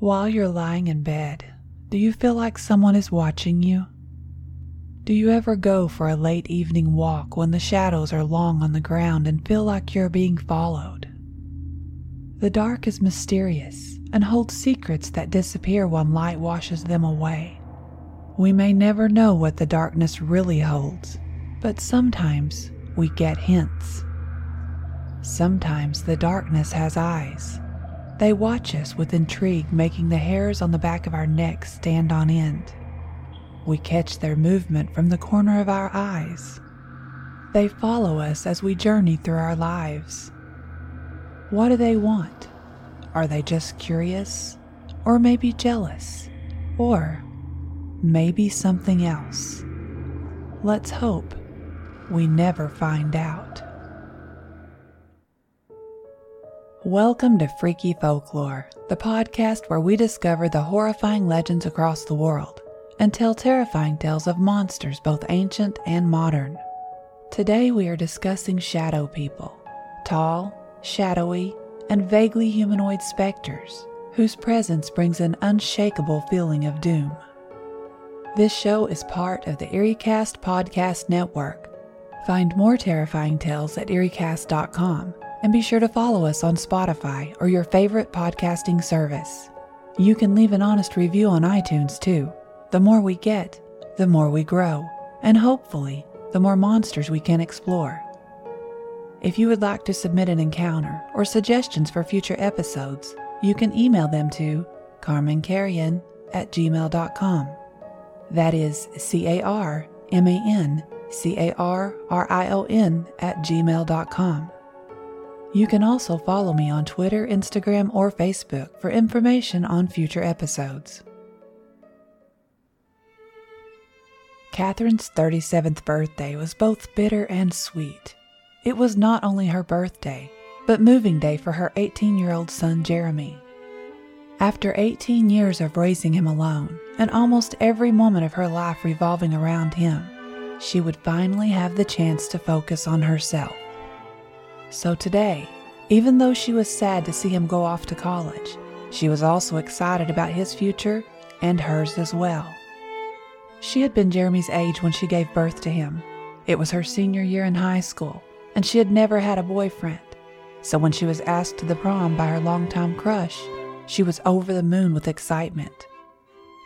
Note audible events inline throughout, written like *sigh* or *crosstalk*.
While you're lying in bed, do you feel like someone is watching you? Do you ever go for a late evening walk when the shadows are long on the ground and feel like you're being followed? The dark is mysterious and holds secrets that disappear when light washes them away. We may never know what the darkness really holds, but sometimes we get hints. Sometimes the darkness has eyes. They watch us with intrigue, making the hairs on the back of our necks stand on end. We catch their movement from the corner of our eyes. They follow us as we journey through our lives. What do they want? Are they just curious? Or maybe jealous? Or maybe something else? Let's hope we never find out. Welcome to Freaky Folklore, the podcast where we discover the horrifying legends across the world and tell terrifying tales of monsters both ancient and modern. Today we are discussing shadow people, tall, shadowy, and vaguely humanoid specters whose presence brings an unshakable feeling of doom. This show is part of the EerieCast podcast network. Find more terrifying tales at EerieCast.com and be sure to follow us on Spotify or your favorite podcasting service. You can leave an honest review on iTunes too. The more we get, the more we grow, and hopefully, the more monsters we can explore. If you would like to submit an encounter or suggestions for future episodes, you can email them to carmancarrion at gmail.com. That is C A R M A N C A R R I O N at gmail.com. You can also follow me on Twitter, Instagram, or Facebook for information on future episodes. Catherine's 37th birthday was both bitter and sweet. It was not only her birthday, but moving day for her 18 year old son Jeremy. After 18 years of raising him alone, and almost every moment of her life revolving around him, she would finally have the chance to focus on herself. So today, even though she was sad to see him go off to college, she was also excited about his future and hers as well. She had been Jeremy's age when she gave birth to him. It was her senior year in high school, and she had never had a boyfriend. So when she was asked to the prom by her longtime crush, she was over the moon with excitement.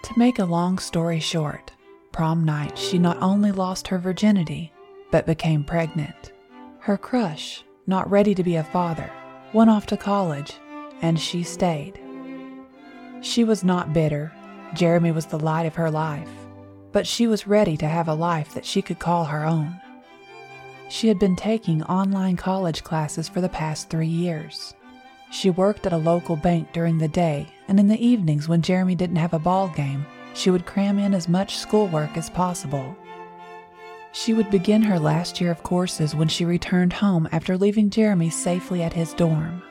To make a long story short, prom night she not only lost her virginity, but became pregnant. Her crush, not ready to be a father, went off to college, and she stayed. She was not bitter. Jeremy was the light of her life, but she was ready to have a life that she could call her own. She had been taking online college classes for the past three years. She worked at a local bank during the day, and in the evenings when Jeremy didn't have a ball game, she would cram in as much schoolwork as possible. She would begin her last year of courses when she returned home after leaving Jeremy safely at his dorm.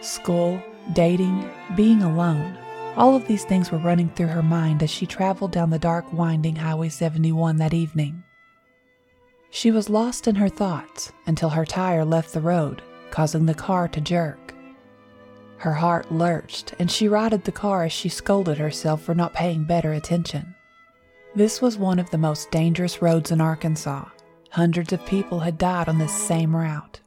School, dating, being alone, all of these things were running through her mind as she traveled down the dark, winding Highway 71 that evening. She was lost in her thoughts until her tire left the road, causing the car to jerk. Her heart lurched, and she righted the car as she scolded herself for not paying better attention. This was one of the most dangerous roads in Arkansas. Hundreds of people had died on this same route.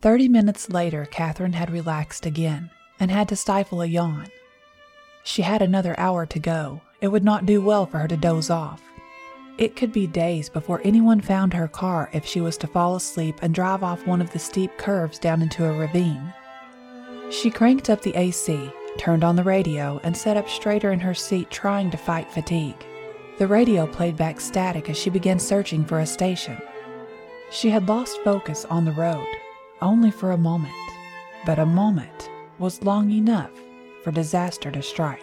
Thirty minutes later, Catherine had relaxed again and had to stifle a yawn. She had another hour to go. It would not do well for her to doze off. It could be days before anyone found her car if she was to fall asleep and drive off one of the steep curves down into a ravine. She cranked up the AC, turned on the radio, and sat up straighter in her seat, trying to fight fatigue. The radio played back static as she began searching for a station. She had lost focus on the road, only for a moment, but a moment was long enough for disaster to strike.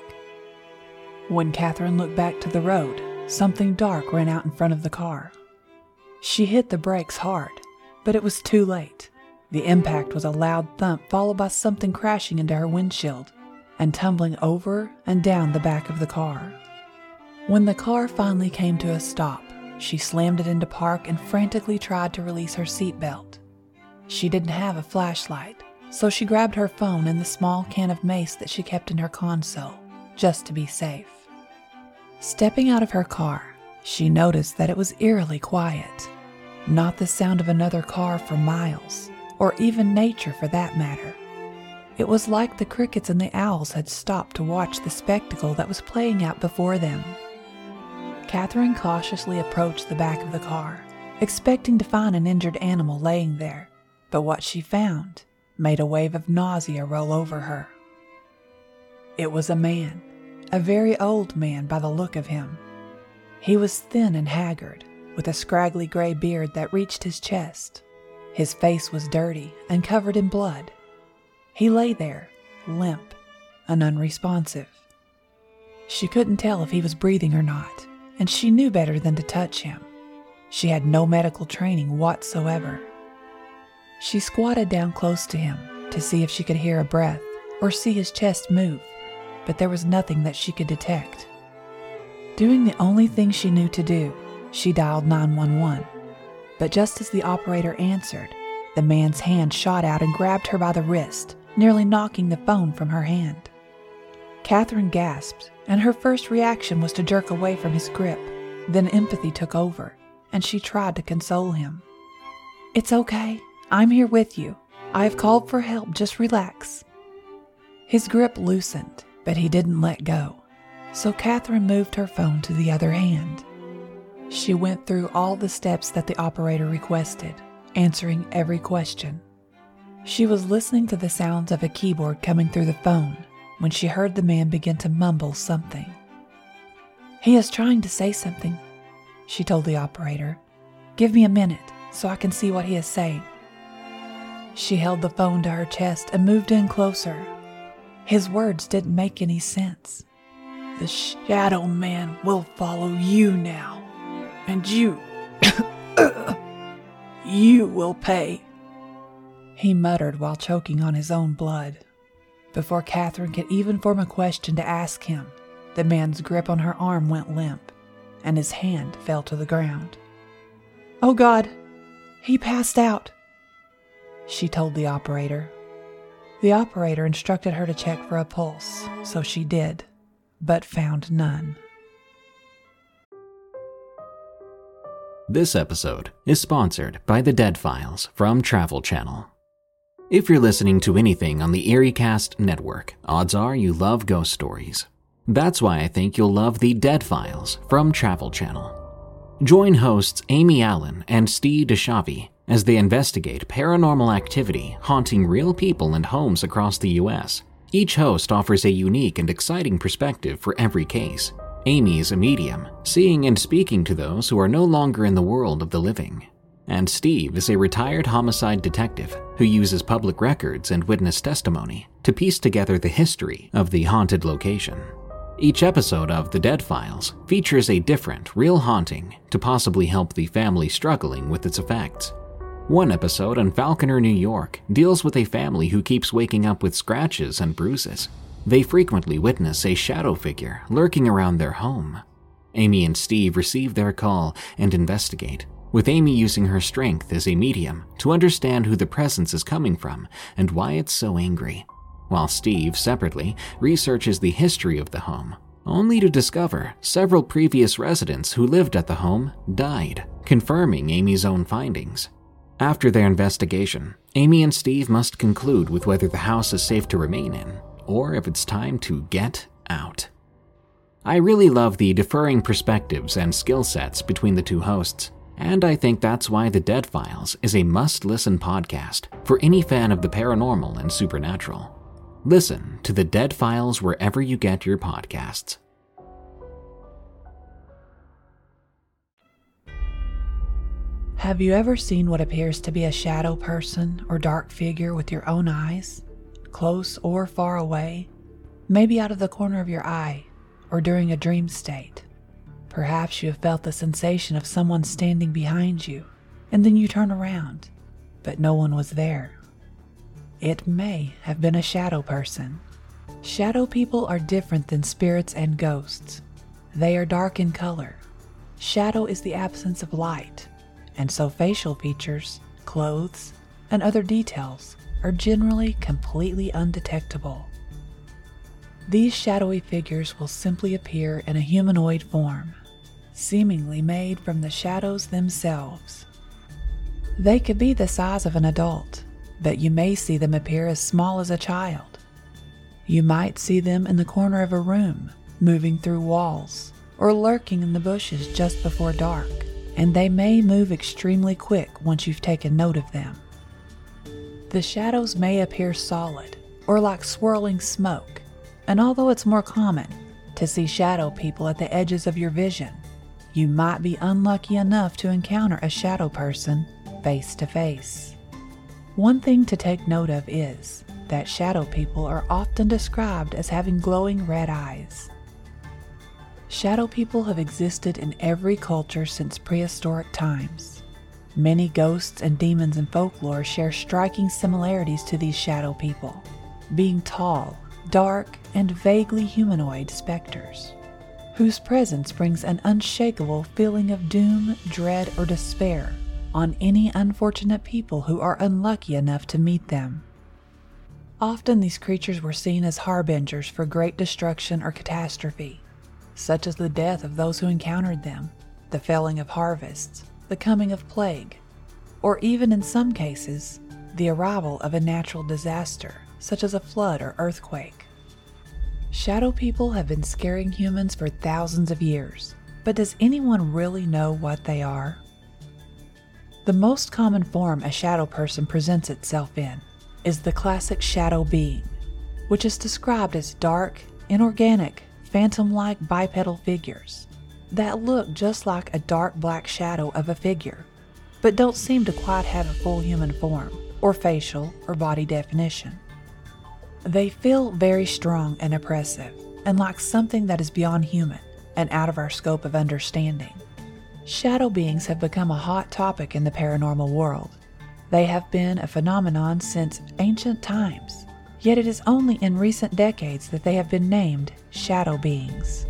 When Catherine looked back to the road, something dark ran out in front of the car. She hit the brakes hard, but it was too late. The impact was a loud thump, followed by something crashing into her windshield and tumbling over and down the back of the car. When the car finally came to a stop, she slammed it into park and frantically tried to release her seatbelt. She didn't have a flashlight, so she grabbed her phone and the small can of mace that she kept in her console, just to be safe. Stepping out of her car, she noticed that it was eerily quiet. Not the sound of another car for miles, or even nature for that matter. It was like the crickets and the owls had stopped to watch the spectacle that was playing out before them. Catherine cautiously approached the back of the car, expecting to find an injured animal laying there, but what she found made a wave of nausea roll over her. It was a man, a very old man by the look of him. He was thin and haggard, with a scraggly gray beard that reached his chest. His face was dirty and covered in blood. He lay there, limp and unresponsive. She couldn't tell if he was breathing or not, and she knew better than to touch him. She had no medical training whatsoever. She squatted down close to him to see if she could hear a breath or see his chest move, but there was nothing that she could detect. Doing the only thing she knew to do, she dialed 911. But just as the operator answered, the man's hand shot out and grabbed her by the wrist, nearly knocking the phone from her hand. Catherine gasped, and her first reaction was to jerk away from his grip. Then empathy took over, and she tried to console him. It's okay. I'm here with you. I have called for help. Just relax. His grip loosened, but he didn't let go. So Catherine moved her phone to the other hand. She went through all the steps that the operator requested, answering every question. She was listening to the sounds of a keyboard coming through the phone when she heard the man begin to mumble something. He is trying to say something, she told the operator. Give me a minute so I can see what he is saying. She held the phone to her chest and moved in closer. His words didn't make any sense. The Shadow Man will follow you now, and you. *coughs* you will pay he muttered while choking on his own blood. Before Catherine could even form a question to ask him, the man's grip on her arm went limp, and his hand fell to the ground. Oh God, he passed out, she told the operator. The operator instructed her to check for a pulse, so she did, but found none. This episode is sponsored by The Dead Files from Travel Channel. If you're listening to anything on the EerieCast network, odds are you love ghost stories. That's why I think you'll love the Dead Files from Travel Channel. Join hosts Amy Allen and Steve DiSchiavi as they investigate paranormal activity haunting real people and homes across the US. Each host offers a unique and exciting perspective for every case. Amy is a medium, seeing and speaking to those who are no longer in the world of the living and Steve is a retired homicide detective who uses public records and witness testimony to piece together the history of the haunted location. Each episode of The Dead Files features a different, real haunting to possibly help the family struggling with its effects. One episode in Falconer, New York, deals with a family who keeps waking up with scratches and bruises. They frequently witness a shadow figure lurking around their home. Amy and Steve receive their call and investigate, with Amy using her strength as a medium to understand who the presence is coming from and why it's so angry, while Steve, separately, researches the history of the home, only to discover several previous residents who lived at the home died, confirming Amy's own findings. After their investigation, Amy and Steve must conclude with whether the house is safe to remain in, or if it's time to get out. I really love the differing perspectives and skill sets between the two hosts, and I think that's why The Dead Files is a must listen podcast for any fan of the paranormal and supernatural. Listen to The Dead Files wherever you get your podcasts. Have you ever seen what appears to be a shadow person or dark figure with your own eyes, close or far away, maybe out of the corner of your eye or during a dream state? Perhaps you have felt the sensation of someone standing behind you, and then you turn around, but no one was there. It may have been a shadow person. Shadow people are different than spirits and ghosts. They are dark in color. Shadow is the absence of light, and so facial features, clothes, and other details are generally completely undetectable. These shadowy figures will simply appear in a humanoid form, seemingly made from the shadows themselves. They could be the size of an adult, but you may see them appear as small as a child. You might see them in the corner of a room, moving through walls, or lurking in the bushes just before dark, and they may move extremely quick once you've taken note of them. The shadows may appear solid or like swirling smoke, and although it's more common to see shadow people at the edges of your vision, you might be unlucky enough to encounter a shadow person face to face. One thing to take note of is that shadow people are often described as having glowing red eyes. Shadow people have existed in every culture since prehistoric times. Many ghosts and demons in folklore share striking similarities to these shadow people, being tall, dark, and vaguely humanoid specters, whose presence brings an unshakable feeling of doom, dread, or despair on any unfortunate people who are unlucky enough to meet them. Often these creatures were seen as harbingers for great destruction or catastrophe, such as the death of those who encountered them, the felling of harvests, the coming of plague, or even in some cases, the arrival of a natural disaster such as a flood or earthquake. Shadow people have been scaring humans for thousands of years, but does anyone really know what they are? The most common form a shadow person presents itself in is the classic shadow being, which is described as dark, inorganic, phantom like bipedal figures that look just like a dark black shadow of a figure, but don't seem to quite have a full human form, or facial or body definition. They feel very strong and oppressive, and like something that is beyond human and out of our scope of understanding. Shadow beings have become a hot topic in the paranormal world. They have been a phenomenon since ancient times, yet it is only in recent decades that they have been named shadow beings.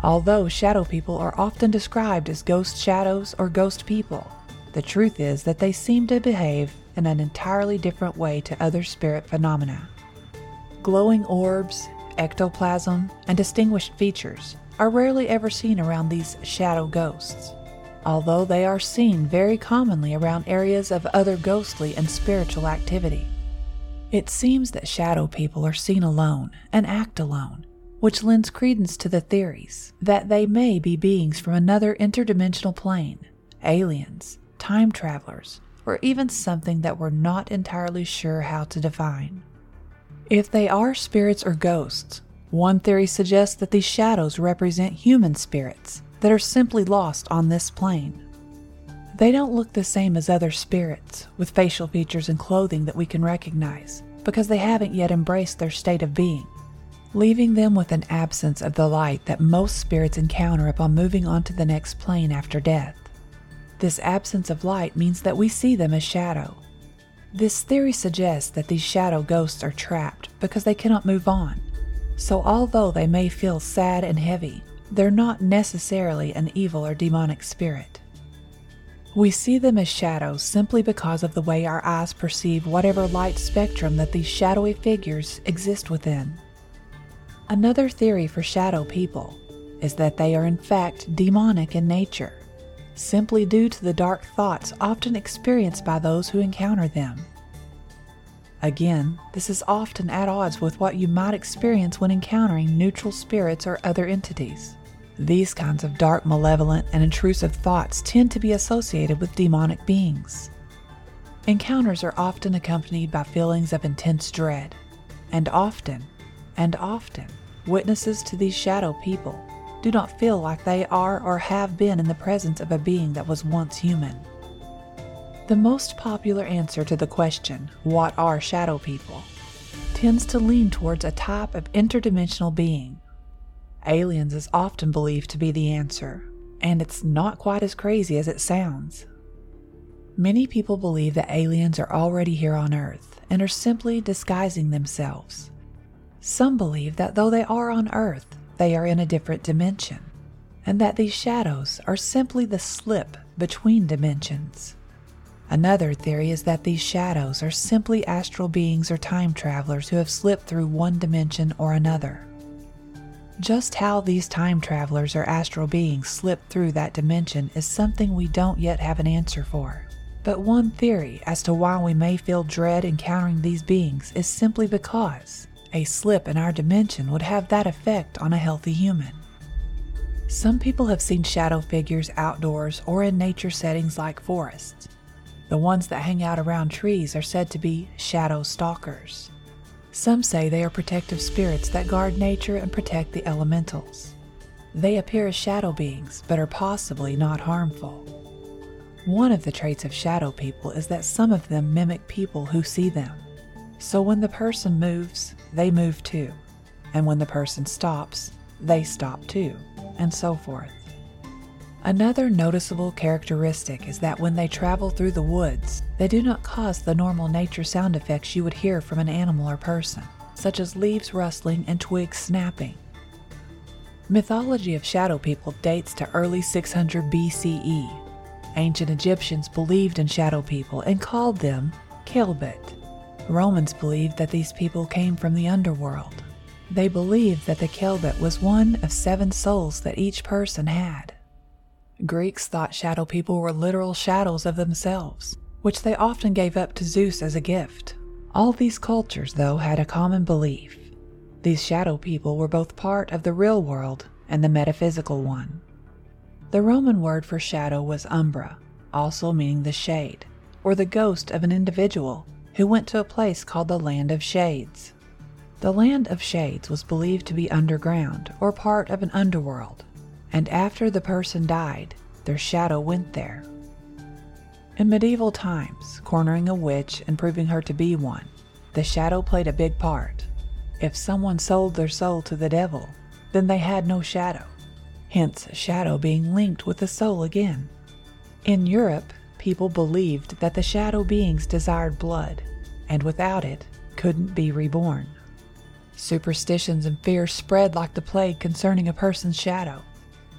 Although shadow people are often described as ghost shadows or ghost people, the truth is that they seem to behave in an entirely different way to other spirit phenomena. Glowing orbs, ectoplasm, and distinguished features are rarely ever seen around these shadow ghosts, although they are seen very commonly around areas of other ghostly and spiritual activity. It seems that shadow people are seen alone and act alone, which lends credence to the theories that they may be beings from another interdimensional plane, aliens, time travelers, or even something that we're not entirely sure how to define. If they are spirits or ghosts, one theory suggests that these shadows represent human spirits that are simply lost on this plane. They don't look the same as other spirits, with facial features and clothing that we can recognize, because they haven't yet embraced their state of being, leaving them with an absence of the light that most spirits encounter upon moving on to the next plane after death. This absence of light means that we see them as shadow, this theory suggests that these shadow ghosts are trapped because they cannot move on. So, although they may feel sad and heavy, they're not necessarily an evil or demonic spirit. We see them as shadows simply because of the way our eyes perceive whatever light spectrum that these shadowy figures exist within. Another theory for shadow people is that they are in fact demonic in nature simply due to the dark thoughts often experienced by those who encounter them. Again, this is often at odds with what you might experience when encountering neutral spirits or other entities. These kinds of dark, malevolent, and intrusive thoughts tend to be associated with demonic beings. Encounters are often accompanied by feelings of intense dread, and often, and often, witnesses to these shadow people do not feel like they are or have been in the presence of a being that was once human. The most popular answer to the question, What are shadow people? tends to lean towards a type of interdimensional being. Aliens is often believed to be the answer, and it's not quite as crazy as it sounds. Many people believe that aliens are already here on Earth and are simply disguising themselves. Some believe that though they are on Earth, they are in a different dimension, and that these shadows are simply the slip between dimensions. Another theory is that these shadows are simply astral beings or time travelers who have slipped through one dimension or another. Just how these time travelers or astral beings slip through that dimension is something we don't yet have an answer for. But one theory as to why we may feel dread encountering these beings is simply because a slip in our dimension would have that effect on a healthy human. Some people have seen shadow figures outdoors or in nature settings like forests. The ones that hang out around trees are said to be shadow stalkers. Some say they are protective spirits that guard nature and protect the elementals. They appear as shadow beings, but are possibly not harmful. One of the traits of shadow people is that some of them mimic people who see them. So when the person moves, they move too. And when the person stops, they stop too, and so forth. Another noticeable characteristic is that when they travel through the woods, they do not cause the normal nature sound effects you would hear from an animal or person, such as leaves rustling and twigs snapping. Mythology of shadow people dates to early 600 BCE. Ancient Egyptians believed in shadow people and called them Kelbet. Romans believed that these people came from the underworld. They believed that the Kelbet was one of seven souls that each person had. Greeks thought shadow people were literal shadows of themselves, which they often gave up to Zeus as a gift. All these cultures, though, had a common belief. These shadow people were both part of the real world and the metaphysical one. The Roman word for shadow was umbra, also meaning the shade, or the ghost of an individual who went to a place called the Land of Shades. The Land of Shades was believed to be underground or part of an underworld and after the person died, their shadow went there. In medieval times, cornering a witch and proving her to be one, the shadow played a big part. If someone sold their soul to the devil, then they had no shadow, hence, shadow being linked with the soul again. In Europe, people believed that the shadow beings desired blood, and without it, couldn't be reborn. Superstitions and fears spread like the plague concerning a person's shadow.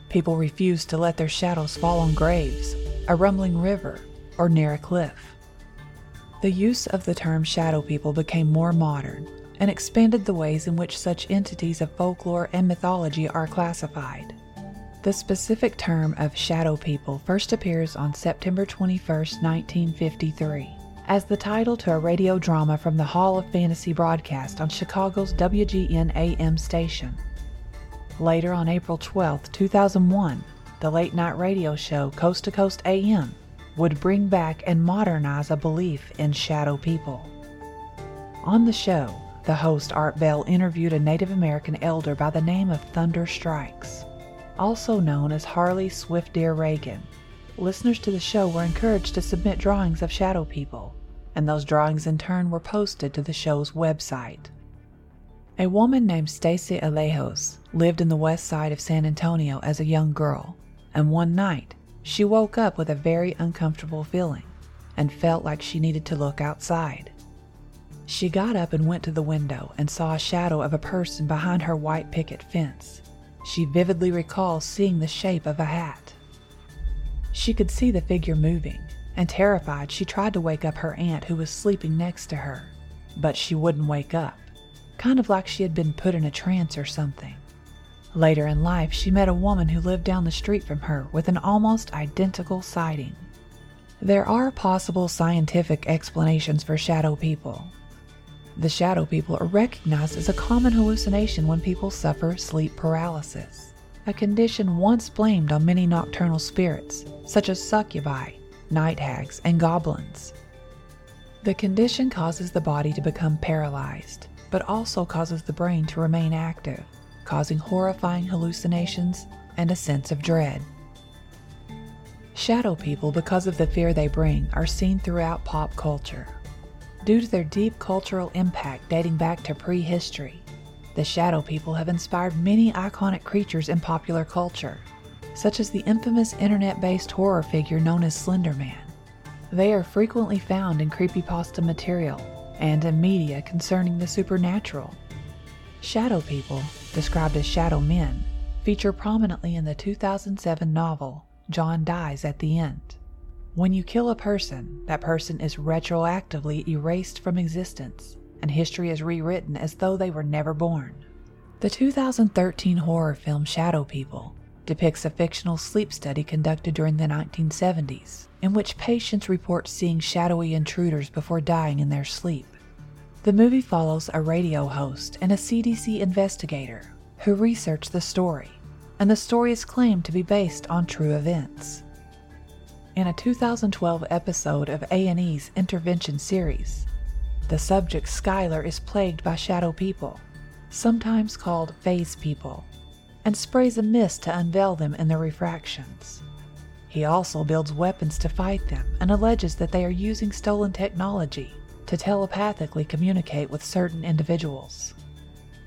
People refused to let their shadows fall on graves, a rumbling river, or near a cliff. The use of the term shadow people became more modern and expanded the ways in which such entities of folklore and mythology are classified. The specific term of shadow people first appears on September 21, 1953, as the title to a radio drama from the Hall of Fantasy broadcast on Chicago's WGN AM station. Later on April 12, 2001, the late night radio show Coast to Coast AM would bring back and modernize a belief in shadow people. On the show, the host Art Bell interviewed a Native American elder by the name of Thunder Strikes, also known as Harley Swift Deer Reagan. Listeners to the show were encouraged to submit drawings of shadow people, and those drawings in turn were posted to the show's website. A woman named Stacy Alejos lived in the west side of San Antonio as a young girl, and one night she woke up with a very uncomfortable feeling and felt like she needed to look outside. She got up and went to the window and saw a shadow of a person behind her white picket fence. She vividly recalls seeing the shape of a hat. She could see the figure moving, and terrified, she tried to wake up her aunt who was sleeping next to her, but she wouldn't wake up kind of like she had been put in a trance or something. Later in life, she met a woman who lived down the street from her with an almost identical sighting. There are possible scientific explanations for shadow people. The shadow people are recognized as a common hallucination when people suffer sleep paralysis, a condition once blamed on many nocturnal spirits, such as succubi, night hags, and goblins. The condition causes the body to become paralyzed, but also causes the brain to remain active, causing horrifying hallucinations and a sense of dread. Shadow people, because of the fear they bring, are seen throughout pop culture. Due to their deep cultural impact dating back to prehistory, the shadow people have inspired many iconic creatures in popular culture, such as the infamous internet based horror figure known as Slender Man. They are frequently found in creepypasta material and in media concerning the supernatural. Shadow people, described as shadow men, feature prominently in the 2007 novel John Dies at the End. When you kill a person, that person is retroactively erased from existence, and history is rewritten as though they were never born. The 2013 horror film Shadow People depicts a fictional sleep study conducted during the 1970s, in which patients report seeing shadowy intruders before dying in their sleep. The movie follows a radio host and a CDC investigator who research the story, and the story is claimed to be based on true events. In a 2012 episode of A&E's Intervention series, the subject Skylar is plagued by shadow people, sometimes called phase people, and sprays a mist to unveil them in their refractions. He also builds weapons to fight them and alleges that they are using stolen technology to telepathically communicate with certain individuals.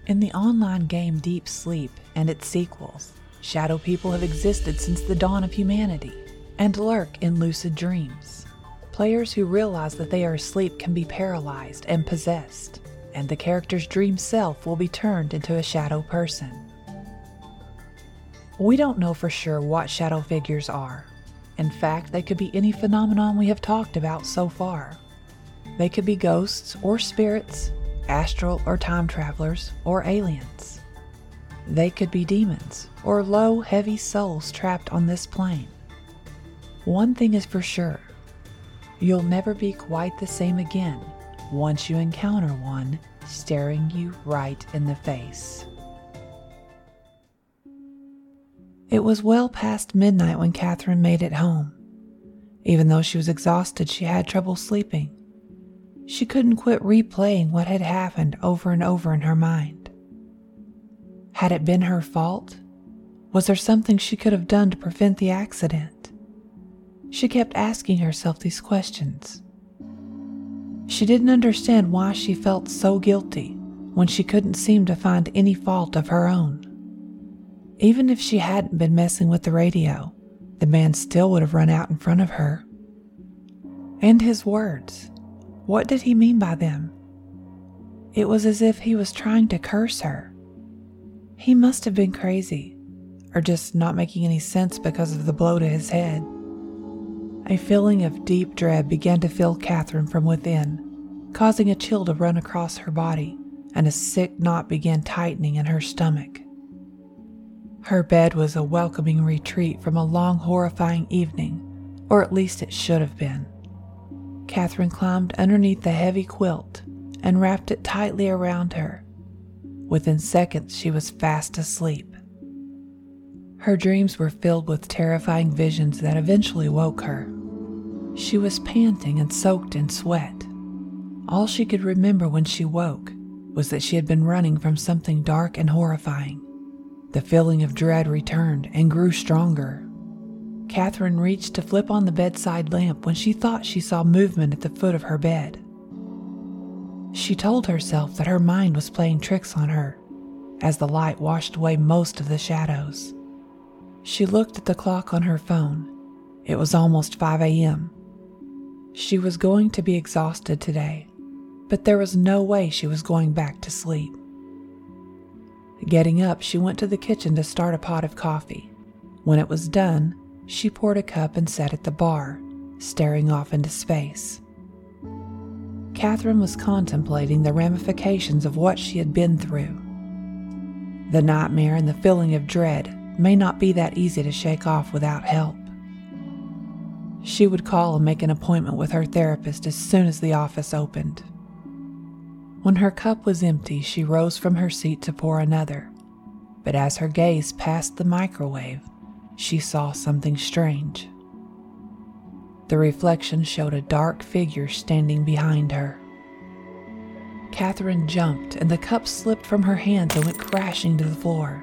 In the online game Deep Sleep and its sequels, shadow people have existed since the dawn of humanity and lurk in lucid dreams. Players who realize that they are asleep can be paralyzed and possessed, and the character's dream self will be turned into a shadow person. We don't know for sure what shadow figures are. In fact, they could be any phenomenon we have talked about so far. They could be ghosts or spirits, astral or time travelers, or aliens. They could be demons or low, heavy souls trapped on this plane. One thing is for sure you'll never be quite the same again once you encounter one staring you right in the face. It was well past midnight when Catherine made it home. Even though she was exhausted, she had trouble sleeping. She couldn't quit replaying what had happened over and over in her mind. Had it been her fault? Was there something she could have done to prevent the accident? She kept asking herself these questions. She didn't understand why she felt so guilty when she couldn't seem to find any fault of her own. Even if she hadn't been messing with the radio, the man still would have run out in front of her. And his words. What did he mean by them? It was as if he was trying to curse her. He must have been crazy, or just not making any sense because of the blow to his head. A feeling of deep dread began to fill Catherine from within, causing a chill to run across her body, and a sick knot began tightening in her stomach. Her bed was a welcoming retreat from a long, horrifying evening, or at least it should have been. Catherine climbed underneath the heavy quilt and wrapped it tightly around her. Within seconds, she was fast asleep. Her dreams were filled with terrifying visions that eventually woke her. She was panting and soaked in sweat. All she could remember when she woke was that she had been running from something dark and horrifying. The feeling of dread returned and grew stronger. Catherine reached to flip on the bedside lamp when she thought she saw movement at the foot of her bed. She told herself that her mind was playing tricks on her as the light washed away most of the shadows. She looked at the clock on her phone. It was almost 5 a.m. She was going to be exhausted today, but there was no way she was going back to sleep. Getting up, she went to the kitchen to start a pot of coffee. When it was done, she poured a cup and sat at the bar, staring off into space. Catherine was contemplating the ramifications of what she had been through. The nightmare and the feeling of dread may not be that easy to shake off without help. She would call and make an appointment with her therapist as soon as the office opened. When her cup was empty, she rose from her seat to pour another. But as her gaze passed the microwave, she saw something strange. The reflection showed a dark figure standing behind her. Catherine jumped, and the cup slipped from her hands and went crashing to the floor.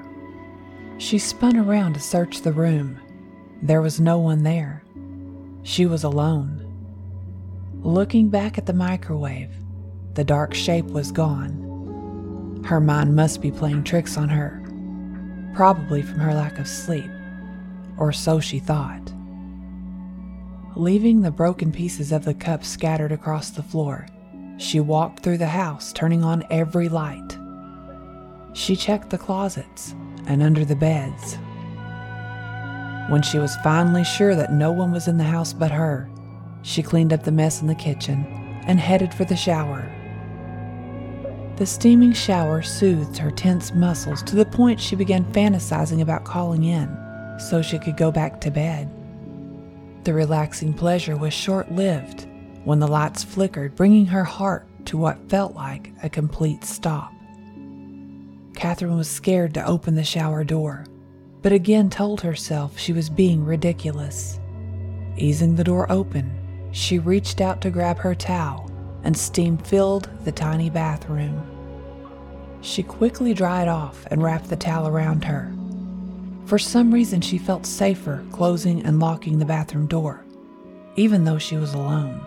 She spun around to search the room. There was no one there. She was alone. Looking back at the microwave, the dark shape was gone. Her mind must be playing tricks on her, probably from her lack of sleep, or so she thought. Leaving the broken pieces of the cup scattered across the floor, she walked through the house, turning on every light. She checked the closets and under the beds. When she was finally sure that no one was in the house but her, she cleaned up the mess in the kitchen and headed for the shower. The steaming shower soothed her tense muscles to the point she began fantasizing about calling in so she could go back to bed. The relaxing pleasure was short lived when the lights flickered, bringing her heart to what felt like a complete stop. Catherine was scared to open the shower door, but again told herself she was being ridiculous. Easing the door open, she reached out to grab her towel, and steam filled the tiny bathroom. She quickly dried off and wrapped the towel around her. For some reason, she felt safer closing and locking the bathroom door, even though she was alone.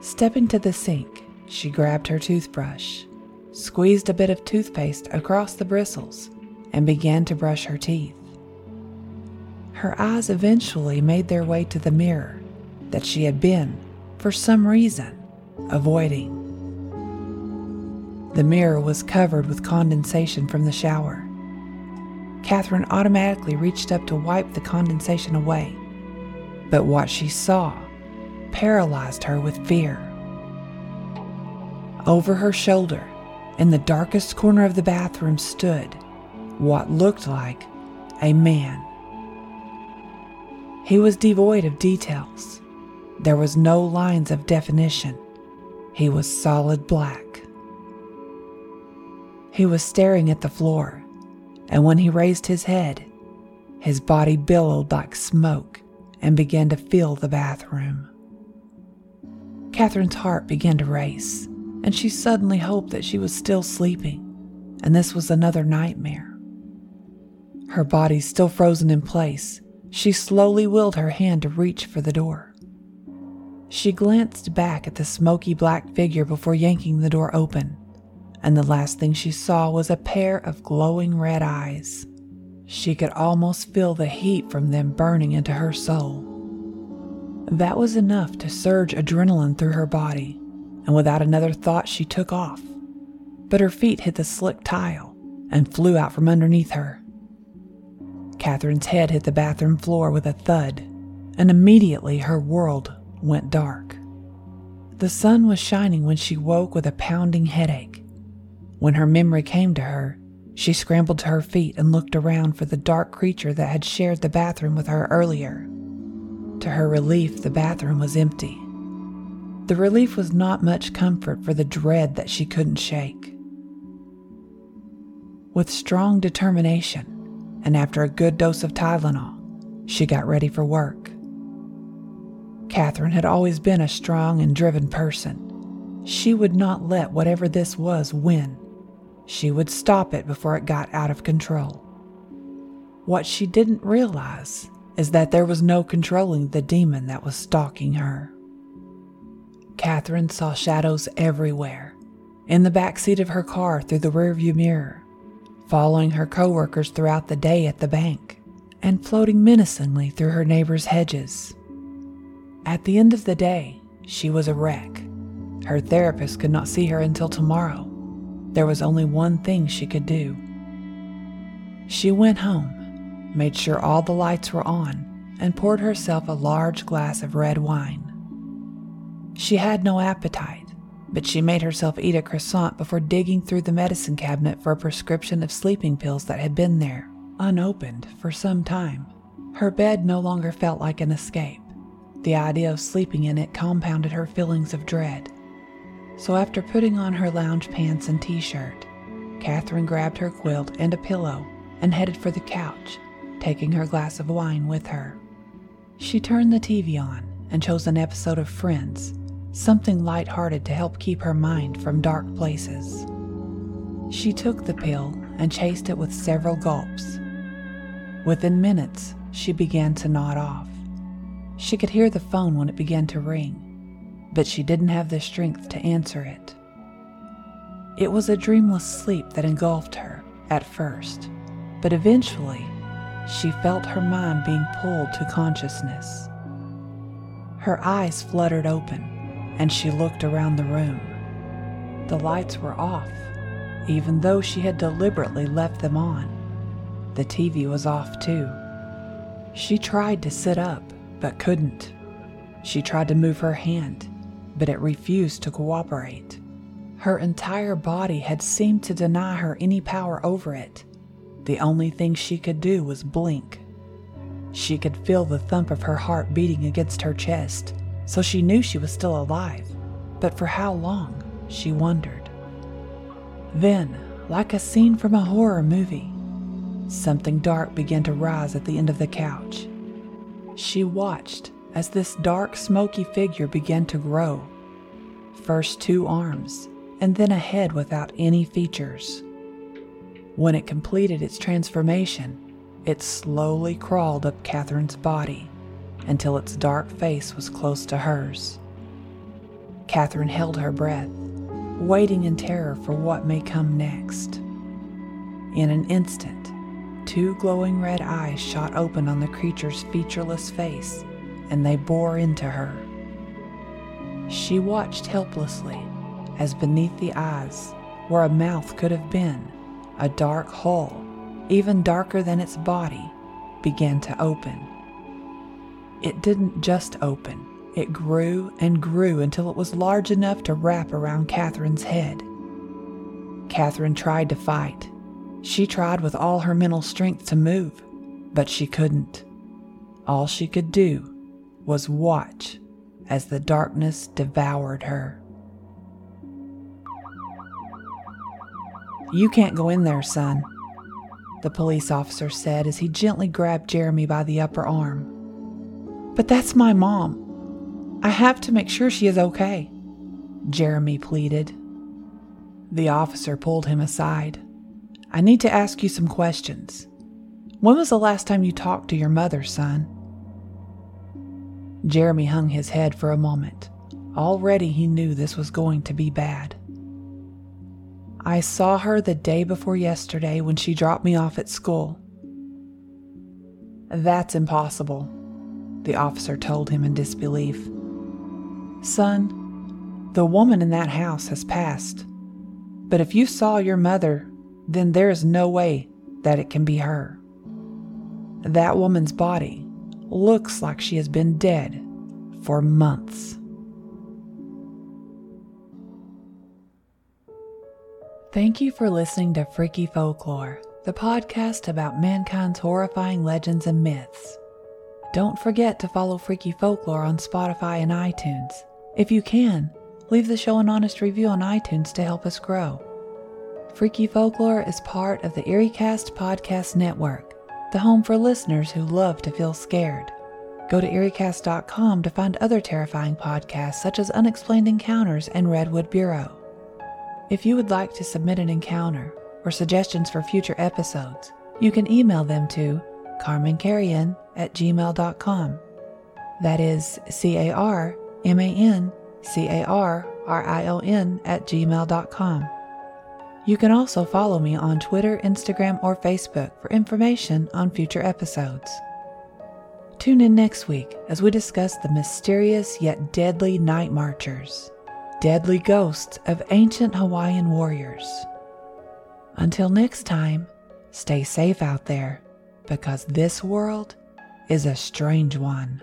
Stepping to the sink, she grabbed her toothbrush, squeezed a bit of toothpaste across the bristles, and began to brush her teeth. Her eyes eventually made their way to the mirror that she had been, for some reason, avoiding. The mirror was covered with condensation from the shower. Catherine automatically reached up to wipe the condensation away, but what she saw paralyzed her with fear. Over her shoulder, in the darkest corner of the bathroom, stood what looked like a man. He was devoid of details. There was no lines of definition. He was solid black. He was staring at the floor, and when he raised his head, his body billowed like smoke and began to fill the bathroom. Catherine's heart began to race, and she suddenly hoped that she was still sleeping, and this was another nightmare. Her body still frozen in place, she slowly willed her hand to reach for the door. She glanced back at the smoky black figure before yanking the door open, and the last thing she saw was a pair of glowing red eyes. She could almost feel the heat from them burning into her soul. That was enough to surge adrenaline through her body, and without another thought, she took off. But her feet hit the slick tile and flew out from underneath her. Catherine's head hit the bathroom floor with a thud, and immediately her world went dark. The sun was shining when she woke with a pounding headache. When her memory came to her, she scrambled to her feet and looked around for the dark creature that had shared the bathroom with her earlier. To her relief, the bathroom was empty. The relief was not much comfort for the dread that she couldn't shake. With strong determination, and after a good dose of Tylenol, she got ready for work. Catherine had always been a strong and driven person. She would not let whatever this was win. She would stop it before it got out of control. What she didn't realize is that there was no controlling the demon that was stalking her. Catherine saw shadows everywhere in the back seat of her car through the rearview mirror, following her coworkers throughout the day at the bank, and floating menacingly through her neighbor's hedges. At the end of the day, she was a wreck. Her therapist could not see her until tomorrow. There was only one thing she could do. She went home made sure all the lights were on, and poured herself a large glass of red wine. She had no appetite, but she made herself eat a croissant before digging through the medicine cabinet for a prescription of sleeping pills that had been there, unopened, for some time. Her bed no longer felt like an escape. The idea of sleeping in it compounded her feelings of dread. So, after putting on her lounge pants and t shirt, Catherine grabbed her quilt and a pillow and headed for the couch taking her glass of wine with her. She turned the TV on and chose an episode of Friends, something light-hearted to help keep her mind from dark places. She took the pill and chased it with several gulps. Within minutes, she began to nod off. She could hear the phone when it began to ring, but she didn't have the strength to answer it. It was a dreamless sleep that engulfed her at first, but eventually she felt her mind being pulled to consciousness. Her eyes fluttered open, and she looked around the room. The lights were off, even though she had deliberately left them on. The TV was off too. She tried to sit up, but couldn't. She tried to move her hand, but it refused to cooperate. Her entire body had seemed to deny her any power over it. The only thing she could do was blink. She could feel the thump of her heart beating against her chest, so she knew she was still alive. But for how long, she wondered. Then, like a scene from a horror movie, something dark began to rise at the end of the couch. She watched as this dark, smoky figure began to grow. First two arms, and then a head without any features. When it completed its transformation, it slowly crawled up Catherine's body until its dark face was close to hers. Catherine held her breath, waiting in terror for what may come next. In an instant, two glowing red eyes shot open on the creature's featureless face, and they bore into her. She watched helplessly as beneath the eyes, where a mouth could have been, a dark hole, even darker than its body, began to open. It didn't just open, it grew and grew until it was large enough to wrap around Catherine's head. Catherine tried to fight. She tried with all her mental strength to move, but she couldn't. All she could do was watch as the darkness devoured her. You can't go in there, son, the police officer said as he gently grabbed Jeremy by the upper arm. But that's my mom. I have to make sure she is okay, Jeremy pleaded. The officer pulled him aside. I need to ask you some questions. When was the last time you talked to your mother, son? Jeremy hung his head for a moment. Already he knew this was going to be bad. I saw her the day before yesterday when she dropped me off at school. That's impossible, the officer told him in disbelief. Son, the woman in that house has passed. But if you saw your mother, then there is no way that it can be her. That woman's body looks like she has been dead for months. Thank you for listening to Freaky Folklore, the podcast about mankind's horrifying legends and myths. Don't forget to follow Freaky Folklore on Spotify and iTunes. If you can, leave the show an honest review on iTunes to help us grow. Freaky Folklore is part of the EerieCast Podcast Network, the home for listeners who love to feel scared. Go to EerieCast.com to find other terrifying podcasts such as Unexplained Encounters and Redwood Bureau. If you would like to submit an encounter or suggestions for future episodes, you can email them to carmancarrion at gmail.com. That is C A R M A N C A R R I O N at gmail.com. You can also follow me on Twitter, Instagram, or Facebook for information on future episodes. Tune in next week as we discuss the mysterious yet deadly night marchers deadly ghosts of ancient Hawaiian warriors. Until next time, stay safe out there because this world is a strange one.